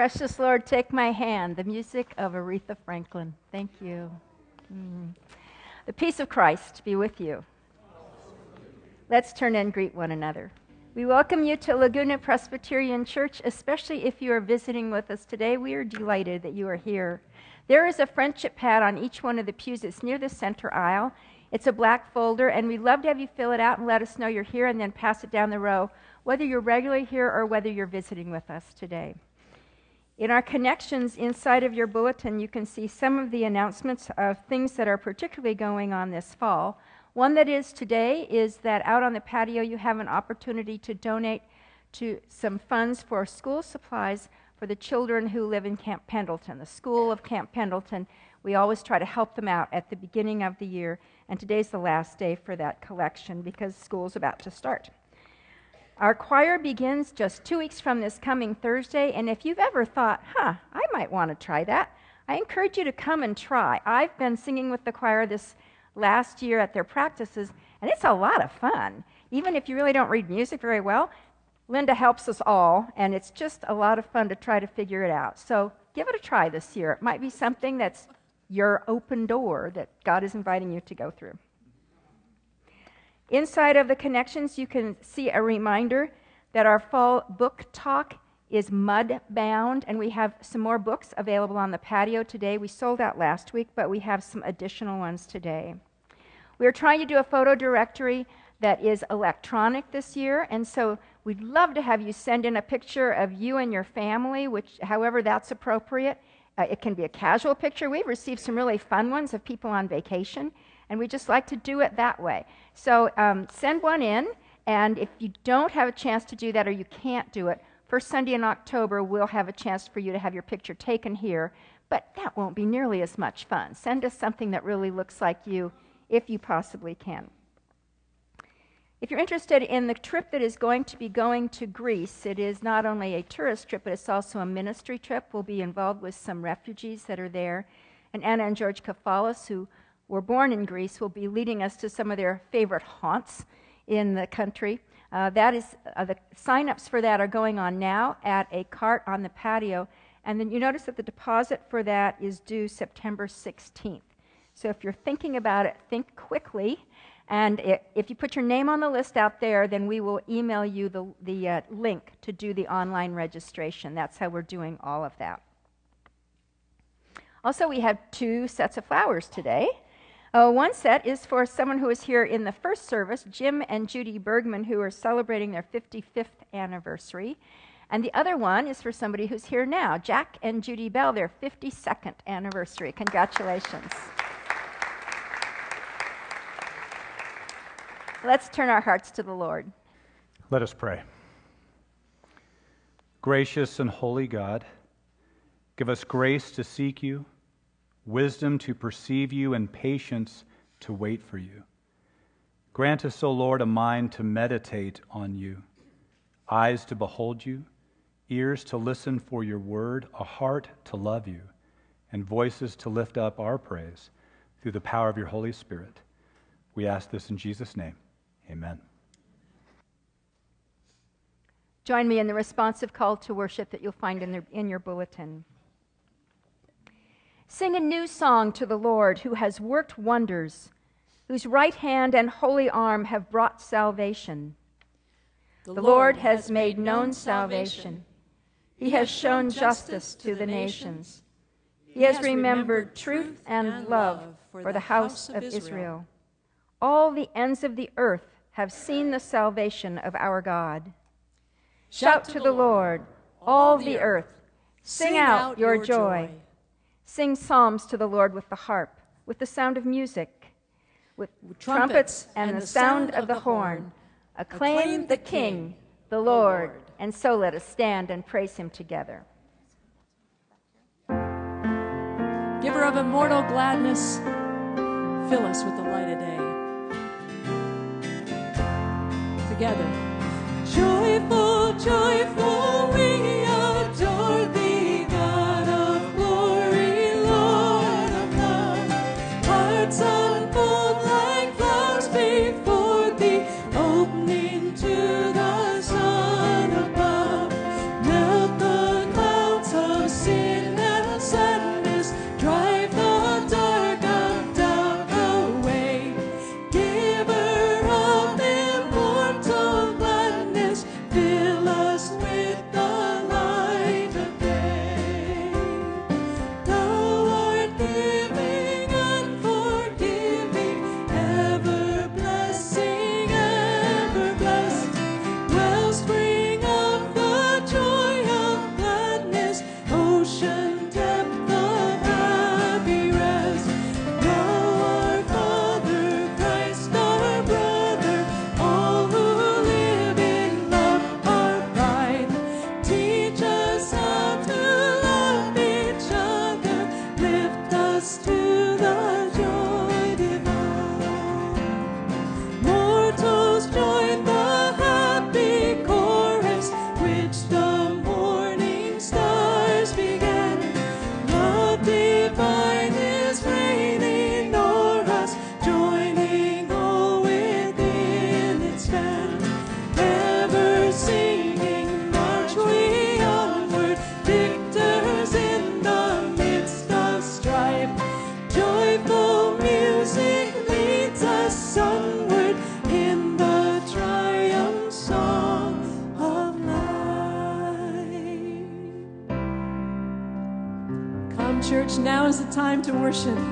Precious Lord, take my hand, the music of Aretha Franklin. Thank you. Mm. The peace of Christ be with you. Let's turn and greet one another. We welcome you to Laguna Presbyterian Church, especially if you are visiting with us today. We are delighted that you are here. There is a friendship pad on each one of the pews. It's near the center aisle. It's a black folder, and we'd love to have you fill it out and let us know you're here and then pass it down the row, whether you're regularly here or whether you're visiting with us today. In our connections inside of your bulletin, you can see some of the announcements of things that are particularly going on this fall. One that is today is that out on the patio you have an opportunity to donate to some funds for school supplies for the children who live in Camp Pendleton. The school of Camp Pendleton, we always try to help them out at the beginning of the year, and today's the last day for that collection because school's about to start. Our choir begins just two weeks from this coming Thursday, and if you've ever thought, huh, I might want to try that, I encourage you to come and try. I've been singing with the choir this last year at their practices, and it's a lot of fun. Even if you really don't read music very well, Linda helps us all, and it's just a lot of fun to try to figure it out. So give it a try this year. It might be something that's your open door that God is inviting you to go through. Inside of the connections, you can see a reminder that our fall book talk is mud bound, and we have some more books available on the patio today. We sold out last week, but we have some additional ones today. We are trying to do a photo directory that is electronic this year, and so we'd love to have you send in a picture of you and your family, which, however, that's appropriate. Uh, it can be a casual picture. We've received some really fun ones of people on vacation, and we just like to do it that way. So um, send one in, and if you don't have a chance to do that or you can't do it, first Sunday in October, we'll have a chance for you to have your picture taken here, but that won't be nearly as much fun. Send us something that really looks like you if you possibly can. If you're interested in the trip that is going to be going to Greece, it is not only a tourist trip, but it's also a ministry trip. We'll be involved with some refugees that are there. And Anna and George Kafalis, who were born in Greece will be leading us to some of their favorite haunts in the country. Uh, that is, uh, the sign-ups for that are going on now at a cart on the patio. And then you notice that the deposit for that is due September 16th. So if you're thinking about it, think quickly. And it, if you put your name on the list out there, then we will email you the, the uh, link to do the online registration. That's how we're doing all of that. Also, we have two sets of flowers today. Uh, one set is for someone who was here in the first service, Jim and Judy Bergman, who are celebrating their 55th anniversary. And the other one is for somebody who's here now, Jack and Judy Bell, their 52nd anniversary. Congratulations. Let's turn our hearts to the Lord. Let us pray. Gracious and holy God, give us grace to seek you wisdom to perceive you, and patience to wait for you. Grant us, O Lord, a mind to meditate on you, eyes to behold you, ears to listen for your word, a heart to love you, and voices to lift up our praise through the power of your Holy Spirit. We ask this in Jesus' name. Amen. Join me in the responsive call to worship that you'll find in, the, in your bulletin. Sing a new song to the Lord who has worked wonders, whose right hand and holy arm have brought salvation. The, the Lord has made known salvation. He has shown justice to the nations. He has remembered truth and love for the house of Israel. All the ends of the earth have seen the salvation of our God. Shout to the Lord, all the earth. Sing out your joy. Sing psalms to the Lord with the harp, with the sound of music, with trumpets, and, and the sound of the horn. Acclaim the King, the Lord, and so let us stand and praise him together. Giver of immortal gladness, fill us with the light of day. Together. Joyful, joyful, 是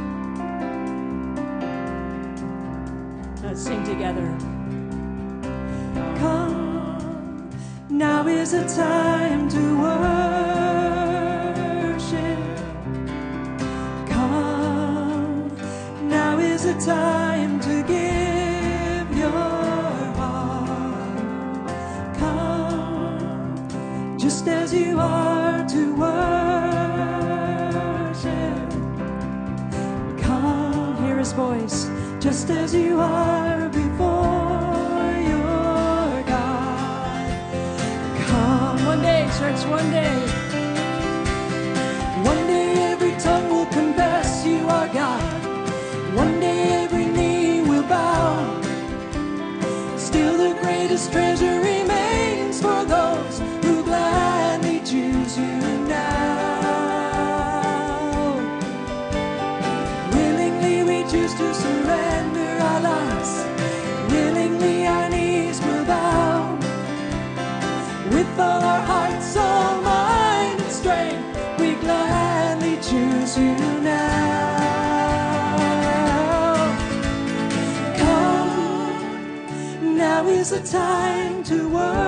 is a time to worship.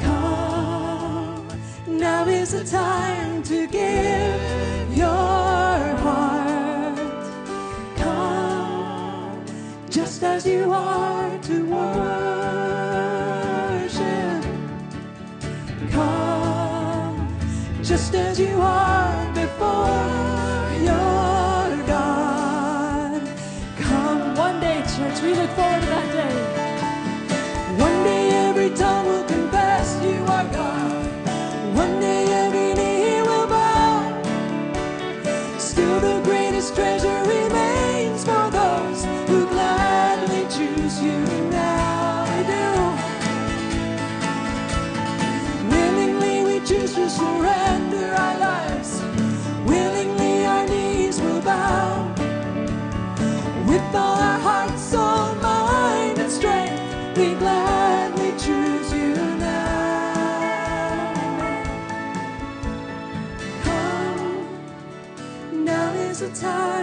Come, now is a time to give your heart. Come, just as you are to worship. Come, just as you are. surrender our lives. Willingly our knees will bow. With all our hearts, and strength, we gladly choose you now. Come, now is the time.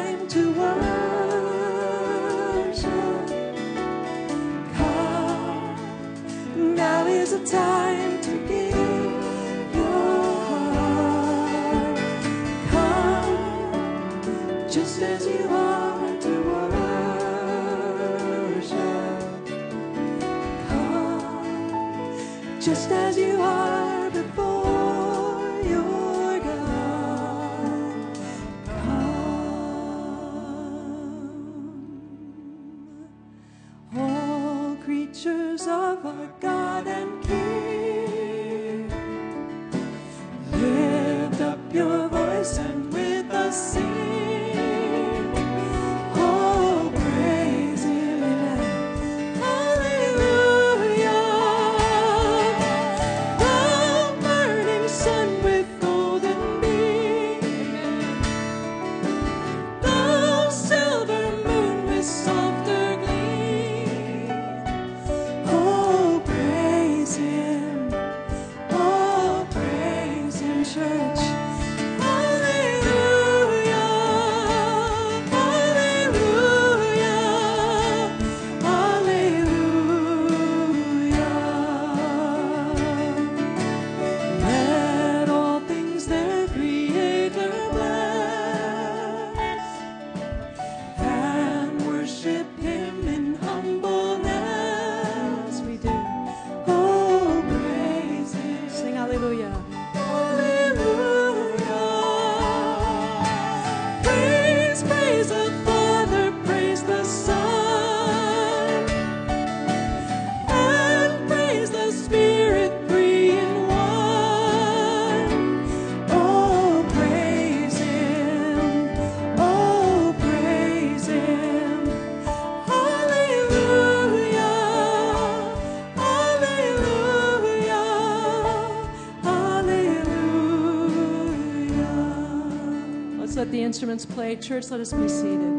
instruments play. Church, let us be seated.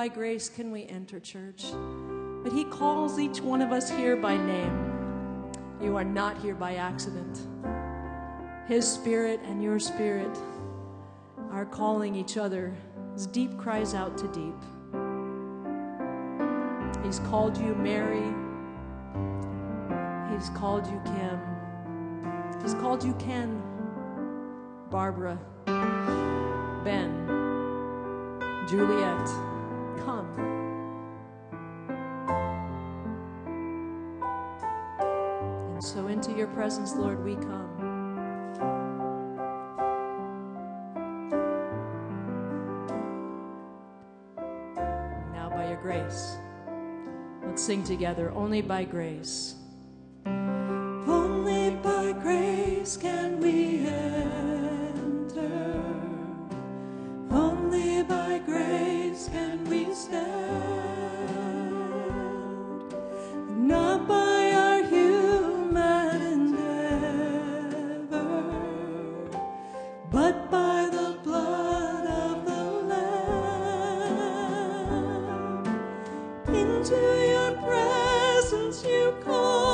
By grace can we enter church. But He calls each one of us here by name. You are not here by accident. His spirit and your spirit are calling each other as deep cries out to deep. He's called you Mary. He's called you Kim. He's called you Ken, Barbara, Ben, Juliet. Come. And so into your presence, Lord, we come. Now, by your grace, let's sing together. Only by grace. Into your presence you call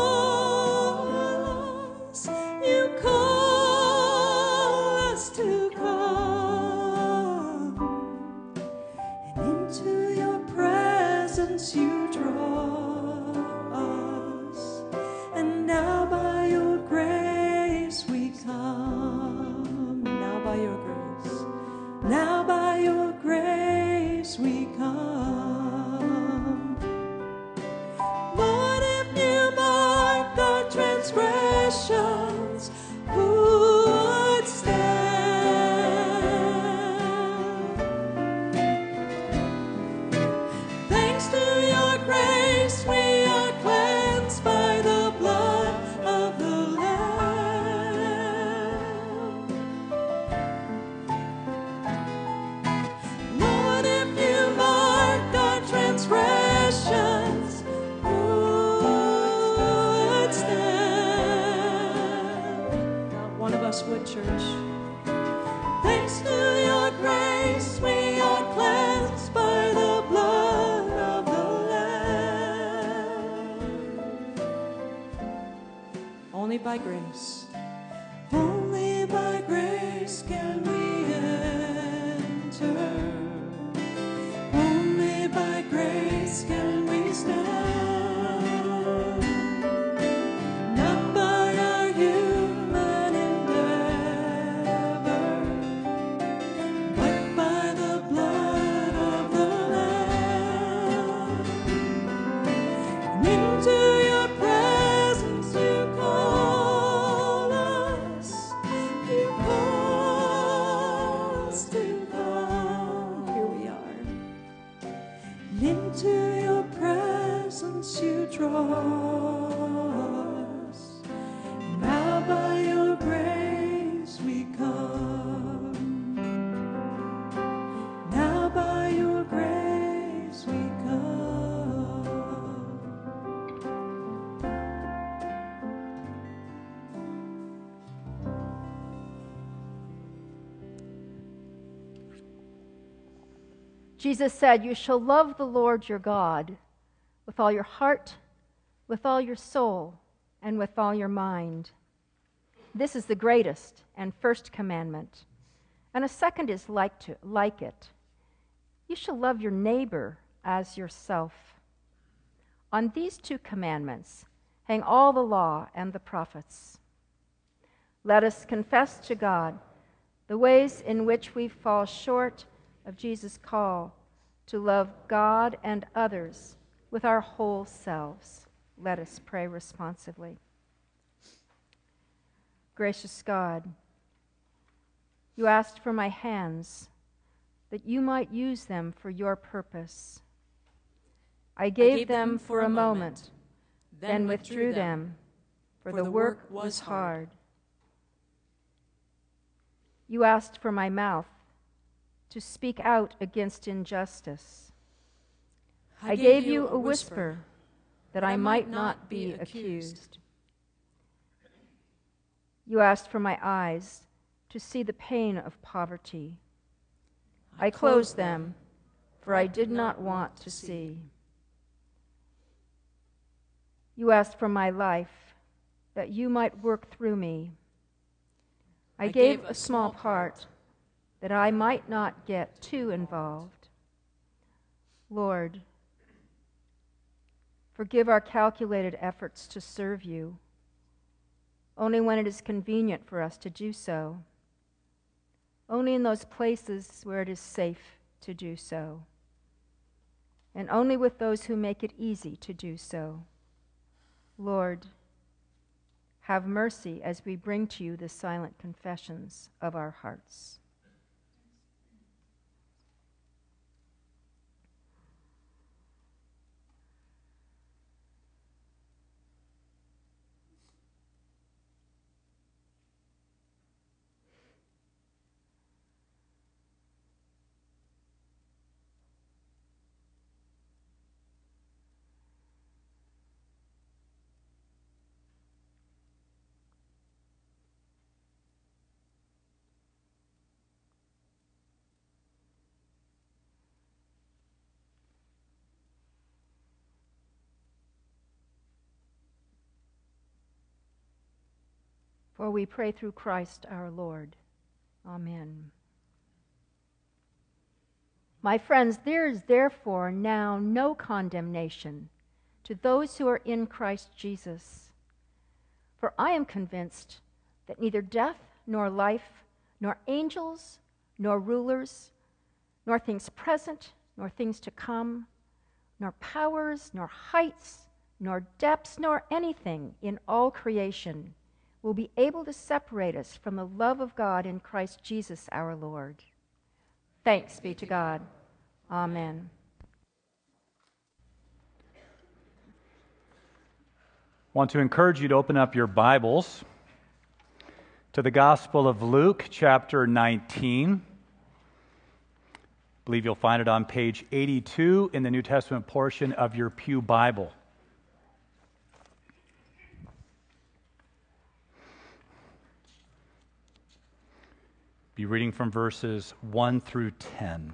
presence you draw us. Now by your grace we come. Now by your grace we come. Jesus said, You shall love the Lord your God with all your heart, with all your soul, and with all your mind. This is the greatest and first commandment. And a second is like, to, like it. You shall love your neighbor as yourself. On these two commandments hang all the law and the prophets. Let us confess to God the ways in which we fall short of Jesus' call to love God and others with our whole selves. Let us pray responsively. Gracious God, you asked for my hands that you might use them for your purpose. I gave, I gave them, them for a moment, then withdrew them, for the work was hard. You asked for my mouth to speak out against injustice. I, gave you a whisper that I might not be accused. You asked for my eyes to see the pain of poverty. I closed them, for I did not want to see. You asked for my life, that you might work through me. I gave a small part that I might not get too involved. Lord, forgive our calculated efforts to serve you, only when it is convenient for us to do so, only in those places where it is safe to do so, and only with those who make it easy to do so. Lord, have mercy as we bring to you the silent confessions of our hearts. For we pray through Christ our Lord. Amen. My friends, there is therefore now no condemnation to those who are in Christ Jesus. For I am convinced that neither death nor life, nor angels, nor rulers, nor things present, nor things to come, nor powers, nor heights, nor depths, nor anything in all creation will be able to separate us from the love of God in Christ Jesus our Lord. Thanks be to God. Amen. want to encourage you to open up your Bibles to the Gospel of Luke, chapter 19. I believe you'll find it on page 82 in the New Testament portion of your Pew Bible. Be reading from verses 1 through 10.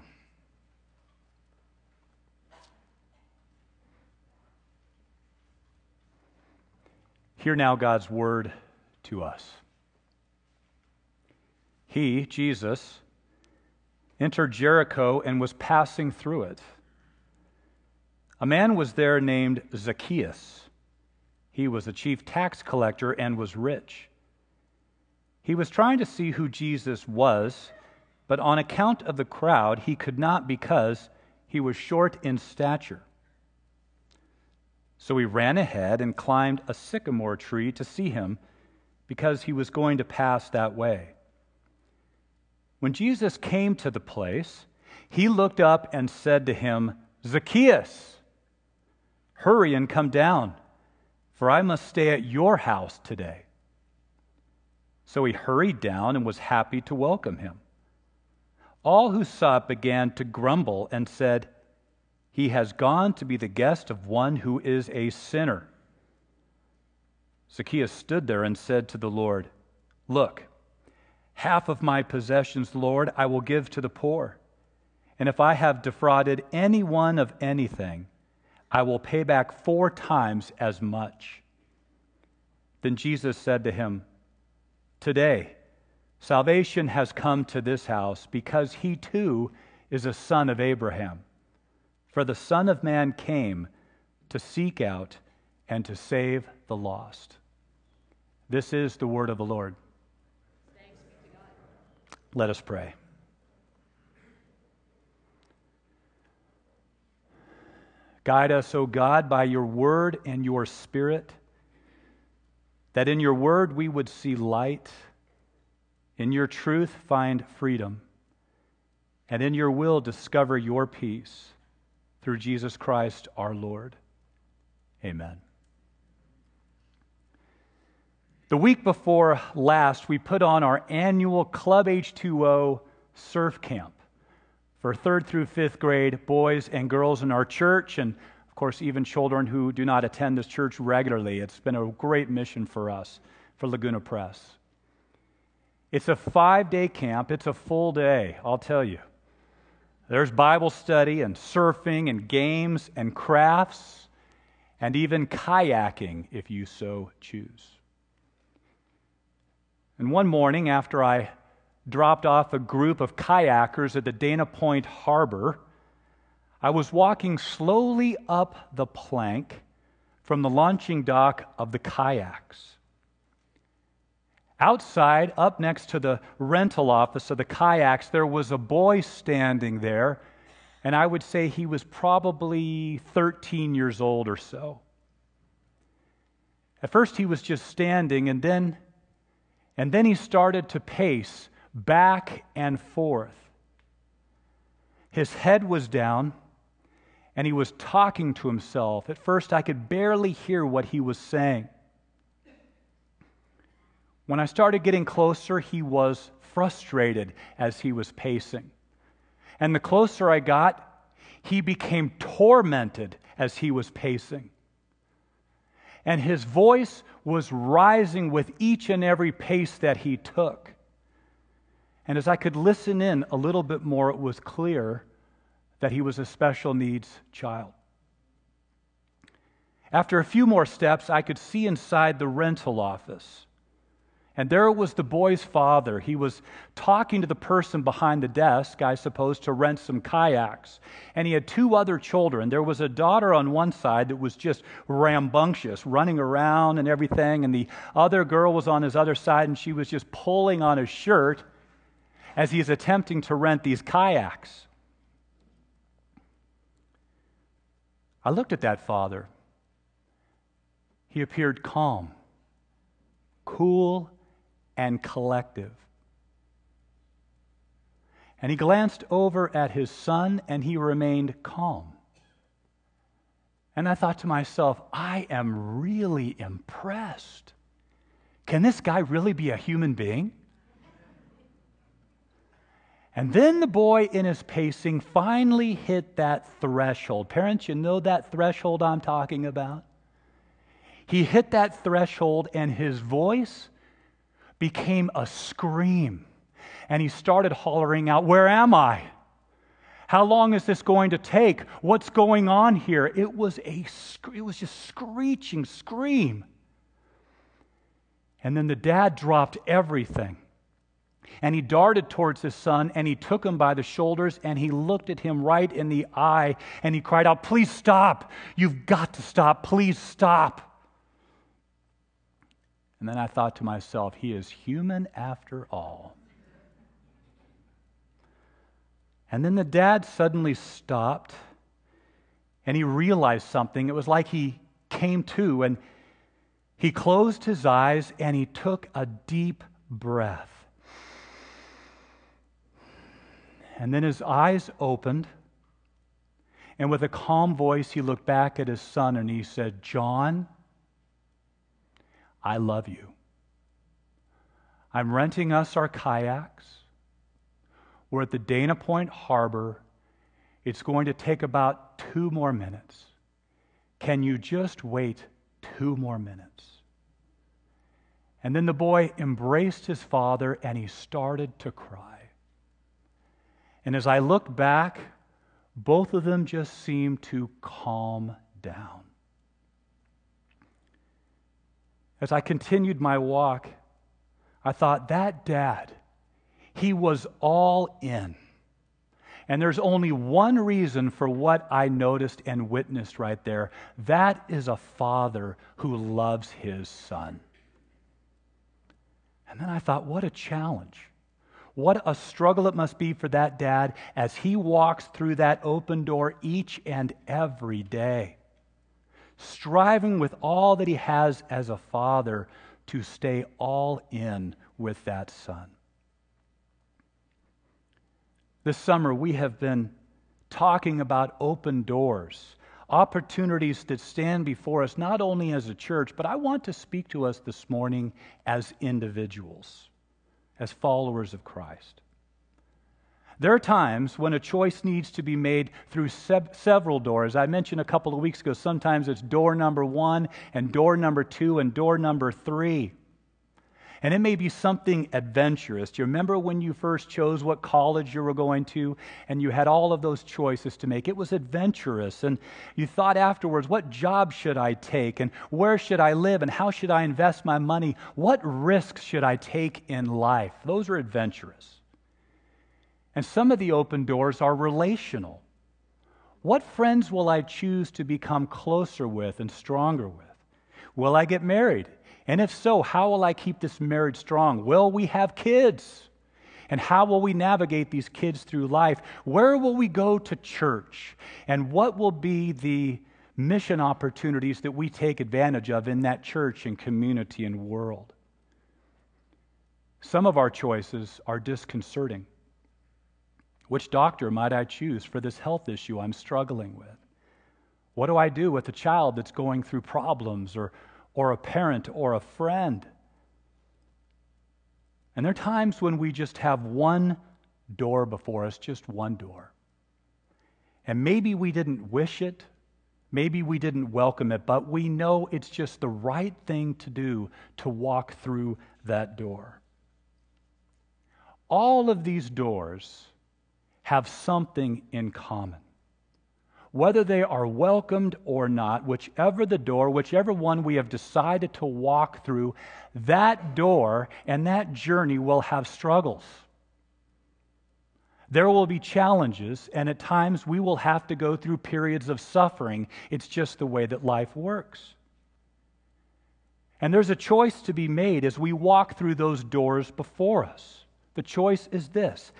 Hear now God's word to us. He, Jesus, entered Jericho and was passing through it. A man was there named Zacchaeus. He was a chief tax collector and was rich. He was trying to see who Jesus was, but on account of the crowd, he could not because he was short in stature. So he ran ahead and climbed a sycamore tree to see him because he was going to pass that way. When Jesus came to the place, he looked up and said to him, Zacchaeus, hurry and come down, for I must stay at your house today. So he hurried down and was happy to welcome him. All who saw it began to grumble and said, He has gone to be the guest of one who is a sinner. Zacchaeus stood there and said to the Lord, Look, half of my possessions, Lord, I will give to the poor. And if I have defrauded anyone of anything, I will pay back four times as much. Then Jesus said to him, today. Salvation has come to this house because he too is a son of Abraham. For the Son of Man came to seek out and to save the lost. This is the word of the Lord. Let us pray. Guide us, O God, by your word and your spirit, that in your word we would see light, in your truth find freedom, and in your will discover your peace through Jesus Christ our Lord. Amen. The week before last, we put on our annual Club H2O surf camp for third through fifth grade boys and girls in our church, and of course, even children who do not attend this church regularly. It's been a great mission for us, for Laguna Press. It's a five day camp, it's a full day, I'll tell you. There's Bible study and surfing and games and crafts and even kayaking if you so choose. And one morning, after I dropped off a group of kayakers at the Dana Point Harbor, I was walking slowly up the plank from the launching dock of the kayaks. Outside, up next to the rental office of the kayaks, there was a boy standing there, and I would say he was probably 13 years old or so. At first, he was just standing, and then, and then he started to pace back and forth. His head was down, and he was talking to himself. At first, I could barely hear what he was saying. When I started getting closer, he was frustrated as he was pacing. And the closer I got, he became tormented as he was pacing. And his voice was rising with each and every pace that he took. And as I could listen in a little bit more, it was clear that he was a special needs child. After a few more steps, I could see inside the rental office. And there was the boy's father. He was talking to the person behind the desk, I suppose, to rent some kayaks. And he had two other children. There was a daughter on one side that was just rambunctious, running around and everything. And the other girl was on his other side, and she was just pulling on his shirt as he's attempting to rent these kayaks. I looked at that father. He appeared calm, cool, and collective. And he glanced over at his son and he remained calm. And I thought to myself, I am really impressed. Can this guy really be a human being? And then the boy in his pacing finally hit that threshold. Parents, you know that threshold I'm talking about? He hit that threshold, and his voice became a scream. And he started hollering out, Where am I? How long is this going to take? What's going on here? It was a it was just screeching scream. And then the dad dropped everything and he darted towards his son and he took him by the shoulders and he looked at him right in the eye and he cried out, Please stop. You've got to stop. Please stop. And then I thought to myself, He is human after all. And then the dad suddenly stopped and he realized something. It was like he came to and he closed his eyes and he took a deep breath. And then his eyes opened, and with a calm voice, he looked back at his son and he said, John, I love you. I'm renting us our kayaks. We're at the Dana Point Harbor. It's going to take about two more minutes. Can you just wait two more minutes? And then the boy embraced his father and he started to cry. And as I looked back, both of them just seemed to calm down. As I continued my walk, I thought, that dad, he was all in. And there's only one reason for what I noticed and witnessed right there. That is a father who loves his son. And then I thought, what a challenge. What a struggle it must be for that dad as he walks through that open door each and every day, striving with all that he has as a father to stay all in with that son. This summer, we have been talking about open doors, opportunities that stand before us, not only as a church, but I want to speak to us this morning as individuals, as followers of Christ. There are times when a choice needs to be made through several doors. I mentioned a couple of weeks ago, sometimes it's door number one, and door number two, and door number three. And it may be something adventurous. Do you remember when you first chose what college you were going to and you had all of those choices to make? It was adventurous. And you thought afterwards, what job should I take? And where should I live? And how should I invest my money? What risks should I take in life? Those are adventurous. And some of the open doors are relational. What friends will I choose to become closer with and stronger with? Will I get married? And if so, how will I keep this marriage strong? Will we have kids? And how will we navigate these kids through life? Where will we go to church? And what will be the mission opportunities that we take advantage of in that church and community and world? Some of our choices are disconcerting. Which doctor might I choose for this health issue I'm struggling with? What do I do with a child that's going through problems or or a parent or a friend. And there are times when we just have one door before us, just one door. And maybe we didn't wish it, maybe we didn't welcome it, but we know it's just the right thing to do to walk through that door. All of these doors have something in common whether they are welcomed or not, whichever the door, whichever one we have decided to walk through, that door and that journey will have struggles. There will be challenges, and at times we will have to go through periods of suffering. It's just the way that life works. And there's a choice to be made as we walk through those doors before us. The choice is this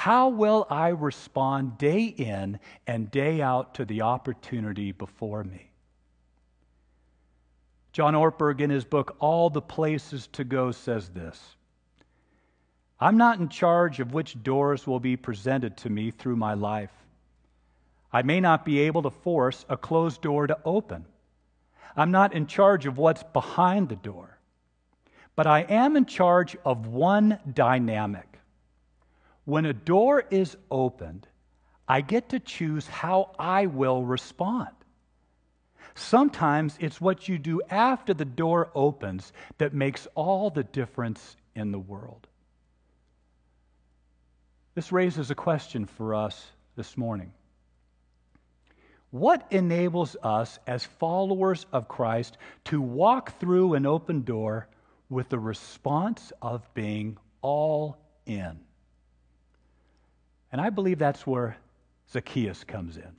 how will I respond day in and day out to the opportunity before me? John Ortberg, in his book, All the Places to Go, says this I'm not in charge of which doors will be presented to me through my life. I may not be able to force a closed door to open. I'm not in charge of what's behind the door. But I am in charge of one dynamic when a door is opened, I get to choose how I will respond. Sometimes it's what you do after the door opens that makes all the difference in the world. This raises a question for us this morning. What enables us as followers of Christ to walk through an open door with the response of being all in? And I believe that's where Zacchaeus comes in.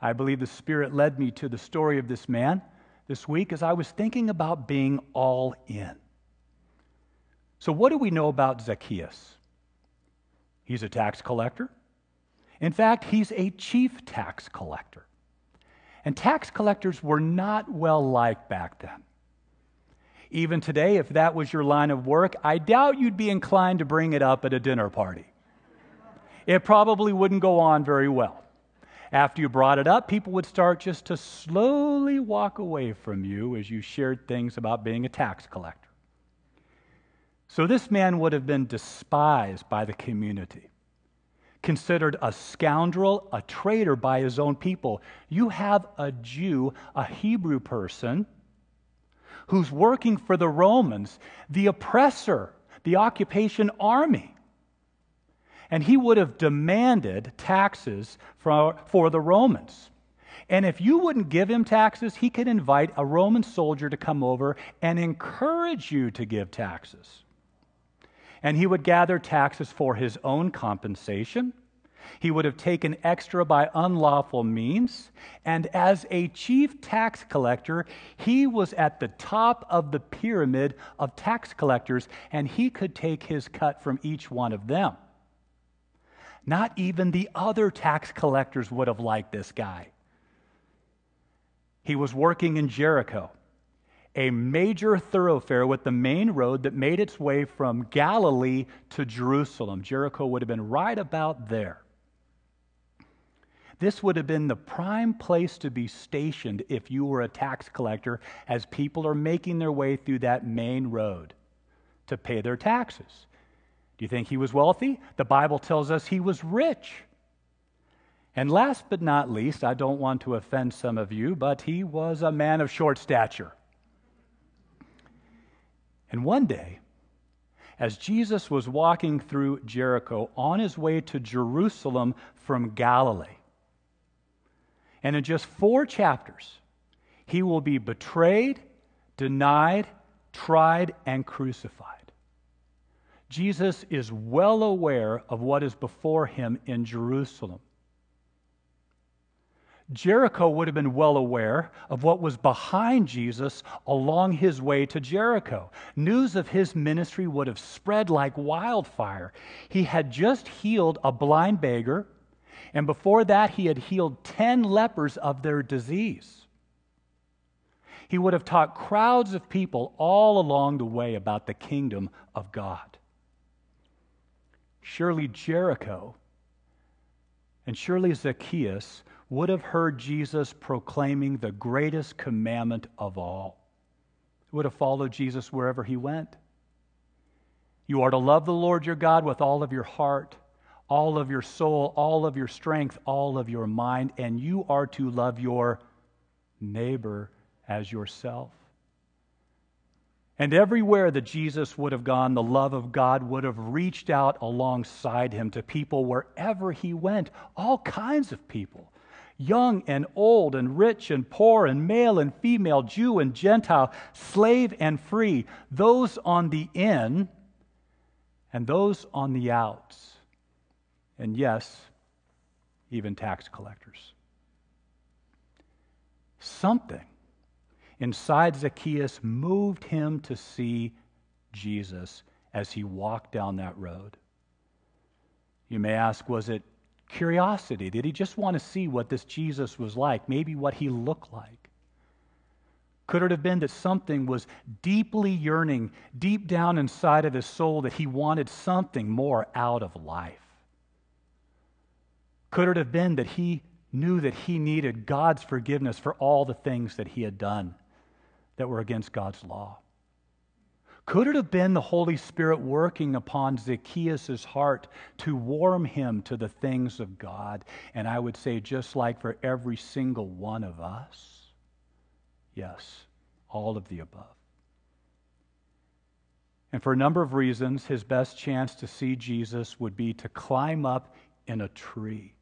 I believe the Spirit led me to the story of this man this week as I was thinking about being all in. So, what do we know about Zacchaeus? He's a tax collector. In fact, he's a chief tax collector. And tax collectors were not well liked back then. Even today, if that was your line of work, I doubt you'd be inclined to bring it up at a dinner party it probably wouldn't go on very well. After you brought it up, people would start just to slowly walk away from you as you shared things about being a tax collector. So this man would have been despised by the community, considered a scoundrel, a traitor by his own people. You have a Jew, a Hebrew person, who's working for the Romans, the oppressor, the occupation army and he would have demanded taxes for, for the Romans. And if you wouldn't give him taxes, he could invite a Roman soldier to come over and encourage you to give taxes. And he would gather taxes for his own compensation, He would have taken extra by unlawful means. And as a chief tax collector, he was at the top of the pyramid of tax collectors, and he could take his cut from each one of them. Not even the other tax collectors would have liked this guy. He was working in Jericho, a major thoroughfare with the main road that made its way from Galilee to Jerusalem. Jericho would have been right about there. This would have been the prime place to be stationed if you were a tax collector as people are making their way through that main road to pay their taxes. Do you think he was wealthy? The Bible tells us he was rich. And last but not least, I don't want to offend some of you, but he was a man of short stature. And one day, as Jesus was walking through Jericho on his way to Jerusalem from Galilee, and in just four chapters, he will be betrayed, denied, tried, and crucified. Jesus is well aware of what is before him in Jerusalem. Jericho would have been well aware of what was behind Jesus along his way to Jericho. News of his ministry would have spread like wildfire. He had just healed a blind beggar, and before that, he had healed 10 lepers of their disease. He would have taught crowds of people all along the way about the kingdom of God. Surely Jericho and surely Zacchaeus would have heard Jesus proclaiming the greatest commandment of all. Would have followed Jesus wherever he went. You are to love the Lord your God with all of your heart, all of your soul, all of your strength, all of your mind, and you are to love your neighbor as yourself. And everywhere that Jesus would have gone, the love of God would have reached out alongside him to people wherever he went, all kinds of people young and old, and rich and poor, and male and female, Jew and Gentile, slave and free, those on the in and those on the outs. And yes, even tax collectors. Something inside Zacchaeus moved him to see Jesus as he walked down that road. You may ask, was it curiosity? Did he just want to see what this Jesus was like, maybe what he looked like? Could it have been that something was deeply yearning, deep down inside of his soul, that he wanted something more out of life? Could it have been that he knew that he needed God's forgiveness for all the things that he had done that were against God's law? Could it have been the Holy Spirit working upon Zacchaeus' heart to warm him to the things of God? And I would say, just like for every single one of us, yes, all of the above. And for a number of reasons, his best chance to see Jesus would be to climb up in a tree.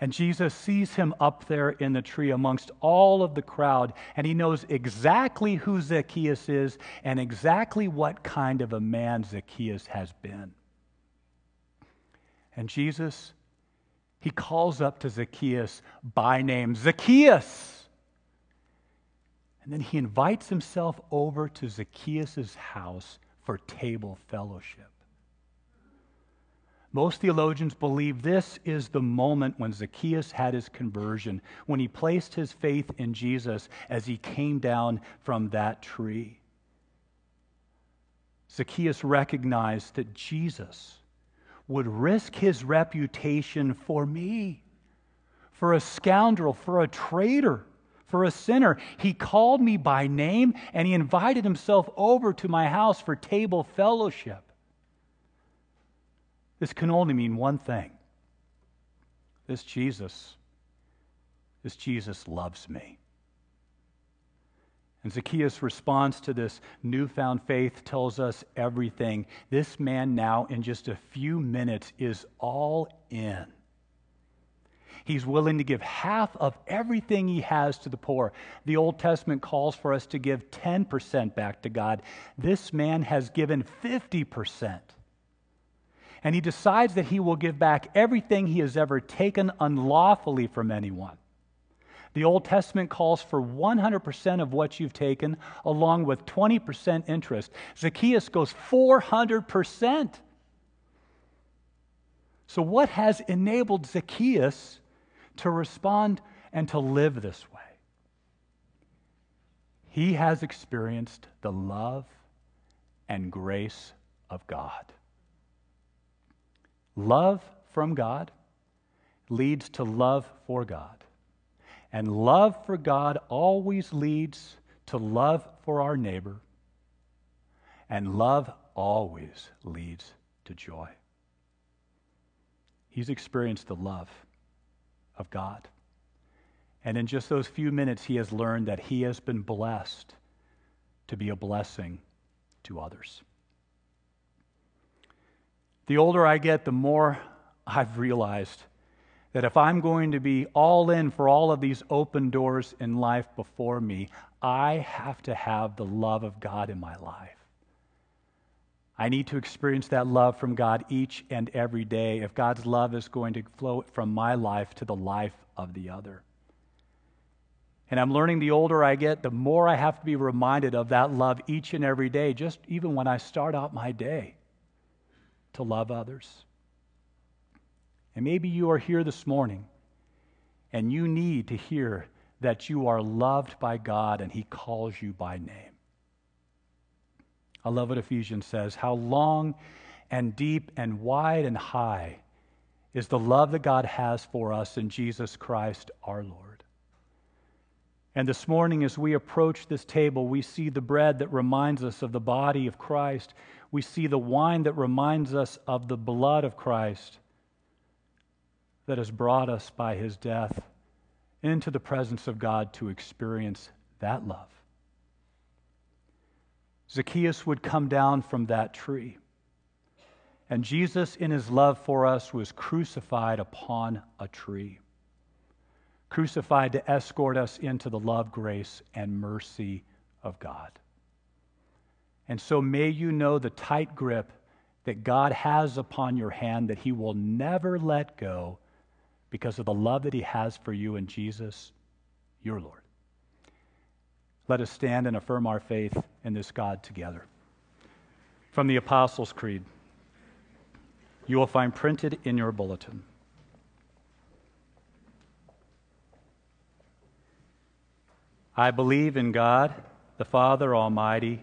And Jesus sees him up there in the tree amongst all of the crowd, and he knows exactly who Zacchaeus is and exactly what kind of a man Zacchaeus has been. And Jesus, he calls up to Zacchaeus by name Zacchaeus! And then he invites himself over to Zacchaeus' house for table fellowship. Most theologians believe this is the moment when Zacchaeus had his conversion, when he placed his faith in Jesus as he came down from that tree. Zacchaeus recognized that Jesus would risk his reputation for me, for a scoundrel, for a traitor, for a sinner. He called me by name and he invited himself over to my house for table fellowship. This can only mean one thing this Jesus, this Jesus loves me. And Zacchaeus' response to this newfound faith tells us everything. This man now, in just a few minutes, is all in. He's willing to give half of everything he has to the poor. The Old Testament calls for us to give 10% back to God. This man has given 50%. And he decides that he will give back everything he has ever taken unlawfully from anyone. The Old Testament calls for 100% of what you've taken, along with 20% interest. Zacchaeus goes 400%. So, what has enabled Zacchaeus to respond and to live this way? He has experienced the love and grace of God. Love from God leads to love for God. And love for God always leads to love for our neighbor. And love always leads to joy. He's experienced the love of God. And in just those few minutes, he has learned that he has been blessed to be a blessing to others. The older I get, the more I've realized that if I'm going to be all in for all of these open doors in life before me, I have to have the love of God in my life. I need to experience that love from God each and every day if God's love is going to flow from my life to the life of the other. And I'm learning the older I get, the more I have to be reminded of that love each and every day, just even when I start out my day to love others. And maybe you are here this morning and you need to hear that you are loved by God and He calls you by name. I love what Ephesians says how long and deep and wide and high is the love that God has for us in Jesus Christ our Lord. And this morning, as we approach this table, we see the bread that reminds us of the body of Christ. We see the wine that reminds us of the blood of Christ that has brought us by his death into the presence of God to experience that love. Zacchaeus would come down from that tree. And Jesus, in his love for us, was crucified upon a tree, crucified to escort us into the love, grace, and mercy of God. And so may you know the tight grip that God has upon your hand that he will never let go because of the love that he has for you in Jesus, your Lord. Let us stand and affirm our faith in this God together. From the Apostles' Creed, you will find printed in your bulletin. I believe in God, the Father Almighty,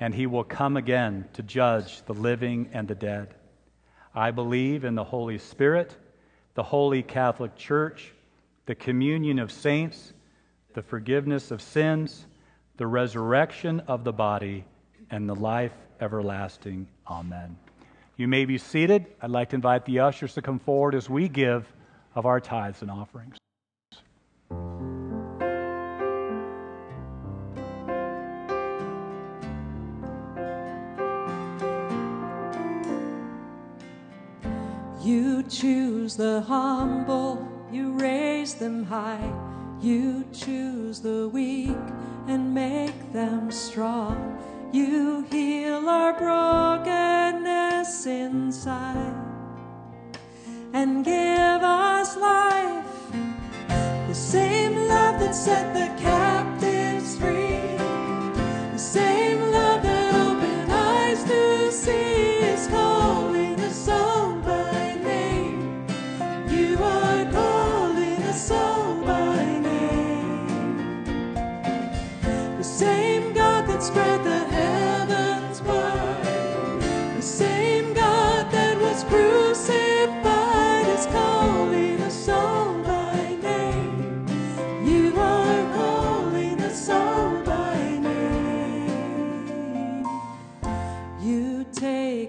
and he will come again to judge the living and the dead. I believe in the Holy Spirit, the holy Catholic Church, the communion of saints, the forgiveness of sins the resurrection of the body, and the life everlasting. Amen. You may be seated. I'd like to invite the ushers to come forward as we give of our tithes and offerings. Choose the humble, you raise them high. You choose the weak and make them strong. You heal our brokenness inside and give us life. The same love that set the captives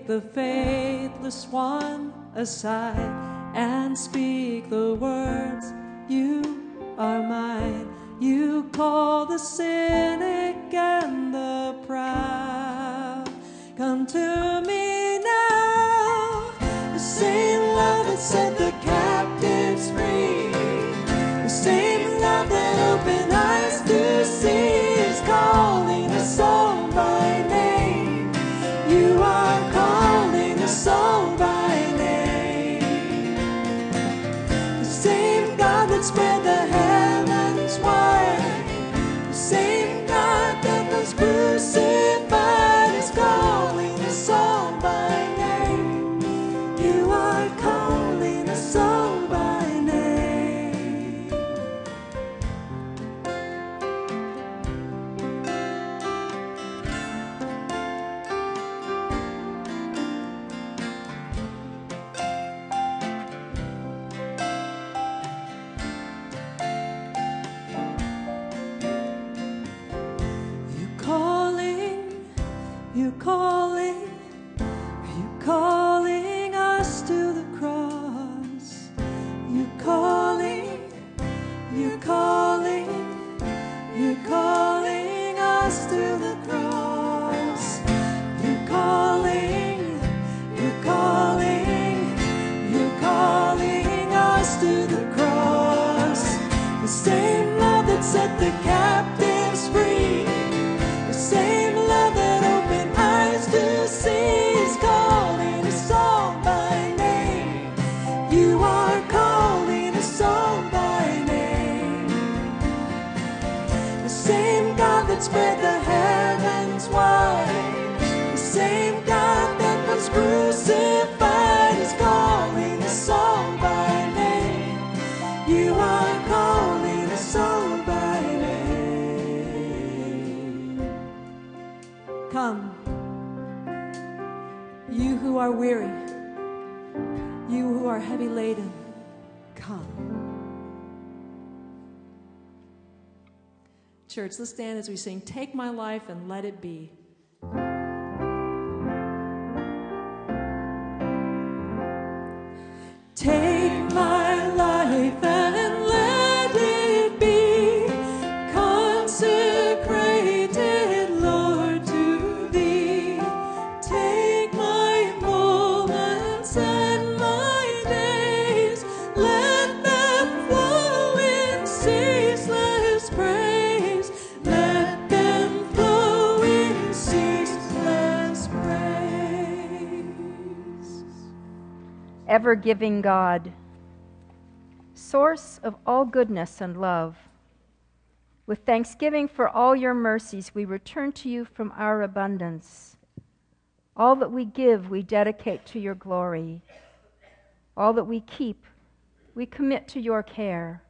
the faithless one aside and speak the words, You are mine. You call the cynic and the proud. Come to me now. The same love that set the captives free. The same love that opened eyes to see is calling Church, let's stand as we sing, Take My Life and Let It Be. Take ever giving God, source of all goodness and love. With thanksgiving for all your mercies, we return to you from our abundance. All that we give, we dedicate to your glory. All that we keep, we commit to your care.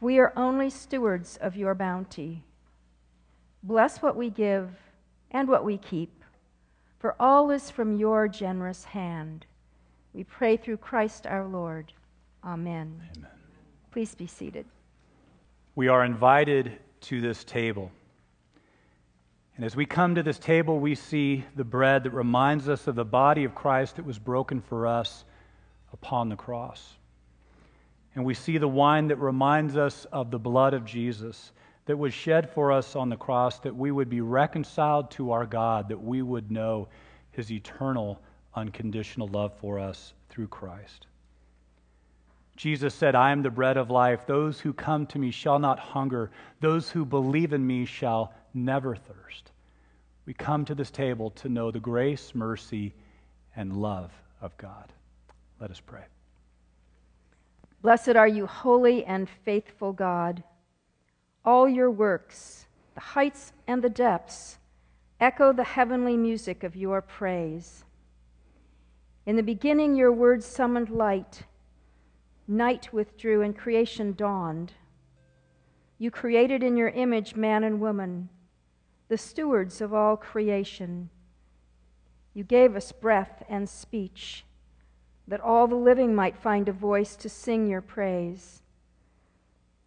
We are only stewards of your bounty. Bless what we give and what we keep, for all is from your generous hand. We pray through Christ our Lord. Amen. Amen. Please be seated. We are invited to this table. And as we come to this table, we see the bread that reminds us of the body of Christ that was broken for us upon the cross. And we see the wine that reminds us of the blood of Jesus that was shed for us on the cross, that we would be reconciled to our God, that we would know his eternal, unconditional love for us through Christ. Jesus said, I am the bread of life. Those who come to me shall not hunger. Those who believe in me shall never thirst. We come to this table to know the grace, mercy, and love of God. Let us pray. Blessed are you, holy and faithful God. All your works, the heights and the depths, echo the heavenly music of your praise. In the beginning, your word summoned light. Night withdrew and creation dawned. You created in your image man and woman, the stewards of all creation. You gave us breath and speech, that all the living might find a voice to sing your praise.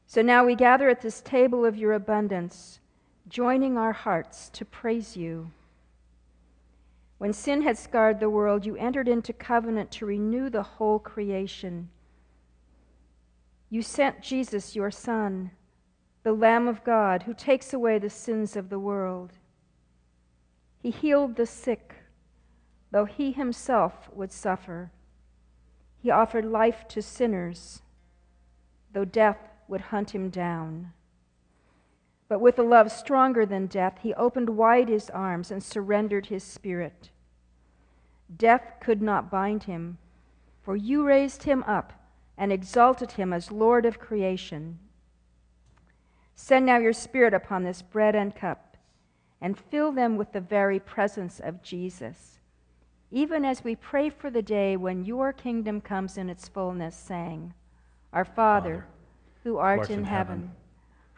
So now we gather at this table of your abundance, joining our hearts to praise you. When sin had scarred the world, you entered into covenant to renew the whole creation. You sent Jesus, your Son, the Lamb of God, who takes away the sins of the world. He healed the sick, though he himself would suffer. He offered life to sinners, though death would hunt him down. But with a love stronger than death, he opened wide his arms and surrendered his spirit. Death could not bind him, for you raised him up and exalted him as Lord of creation. Send now your spirit upon this bread and cup, and fill them with the very presence of Jesus, even as we pray for the day when your kingdom comes in its fullness, saying, Our Father, who art, art in in heaven, heaven,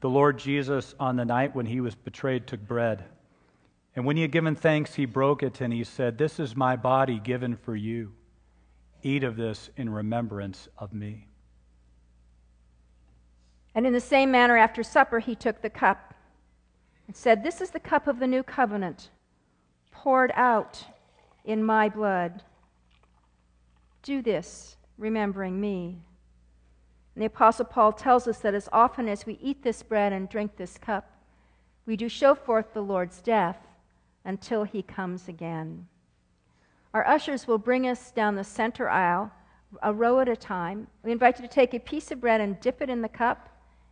The Lord Jesus, on the night when he was betrayed, took bread. And when he had given thanks, he broke it and he said, This is my body given for you. Eat of this in remembrance of me. And in the same manner, after supper, he took the cup and said, This is the cup of the new covenant, poured out in my blood. Do this, remembering me. And the Apostle Paul tells us that as often as we eat this bread and drink this cup, we do show forth the Lord's death until he comes again. Our ushers will bring us down the center aisle, a row at a time. We invite you to take a piece of bread and dip it in the cup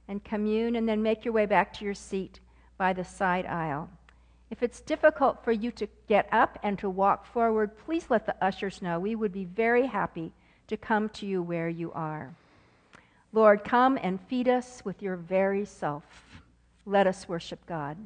and commune, and then make your way back to your seat by the side aisle. If it's difficult for you to get up and to walk forward, please let the ushers know. We would be very happy to come to you where you are. Lord, come and feed us with your very self. Let us worship God.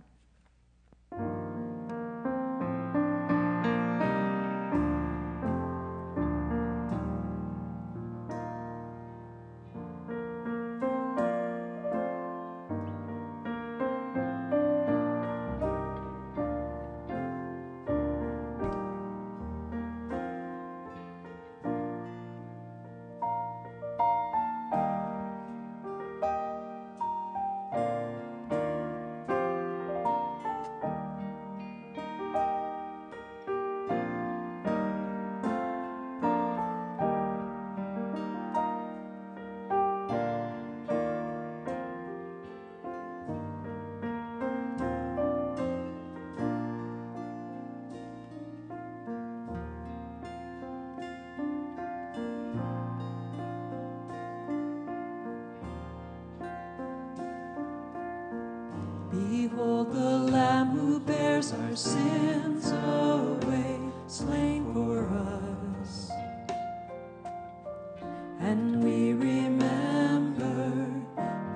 And we remember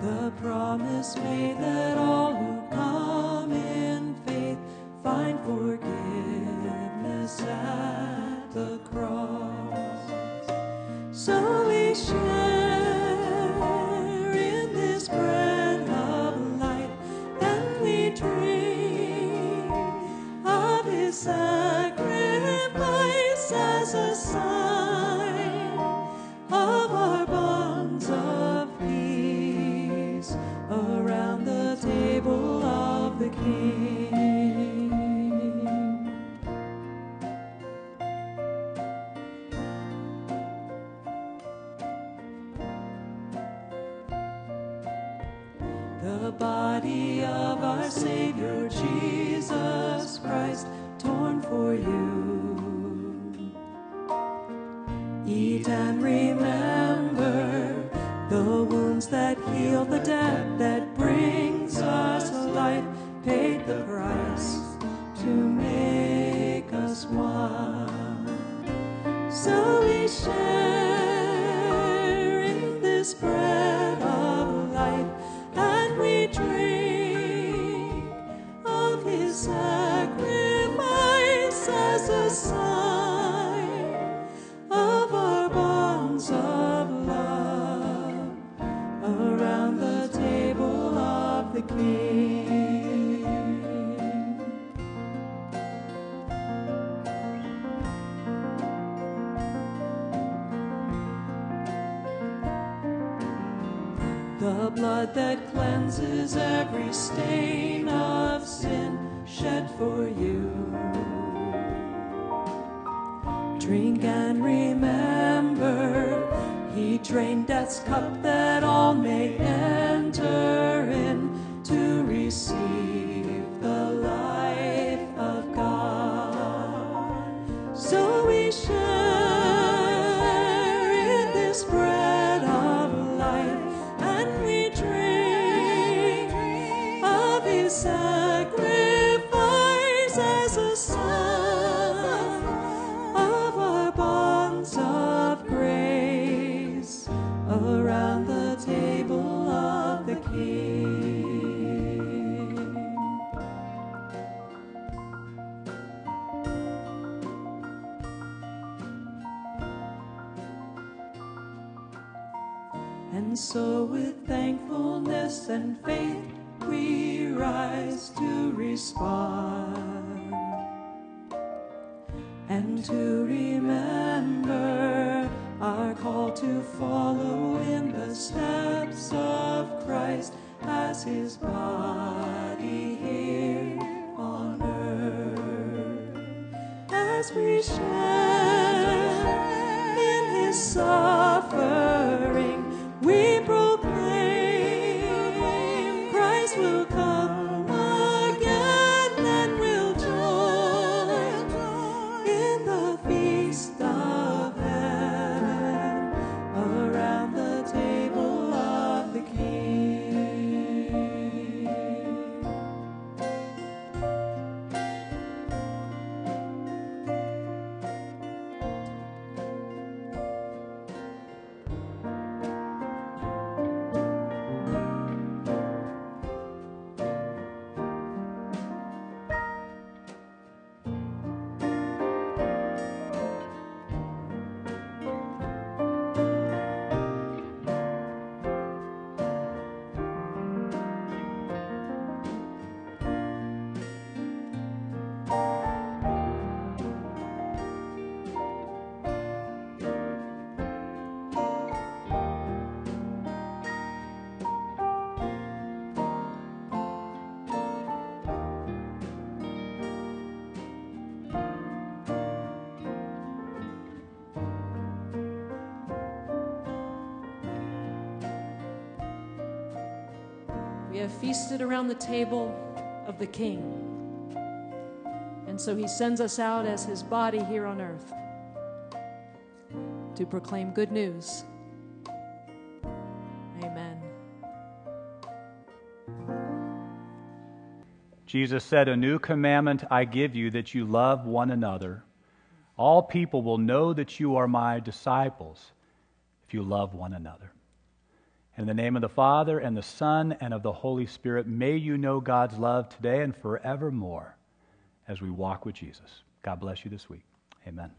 the promise made Drink and remember, he drained death's cup that all may enter in to receive and to remember our call to follow in the steps of Christ as his body here on earth. As we share in his suffering, have feasted around the table of the King. And so he sends us out as his body here on earth to proclaim good news. Amen. Jesus said, A new commandment I give you that you love one another. All people will know that you are my disciples if you love one another. In the name of the Father, and the Son, and of the Holy Spirit, may you know God's love today and forevermore as we walk with Jesus. God bless you this week. Amen.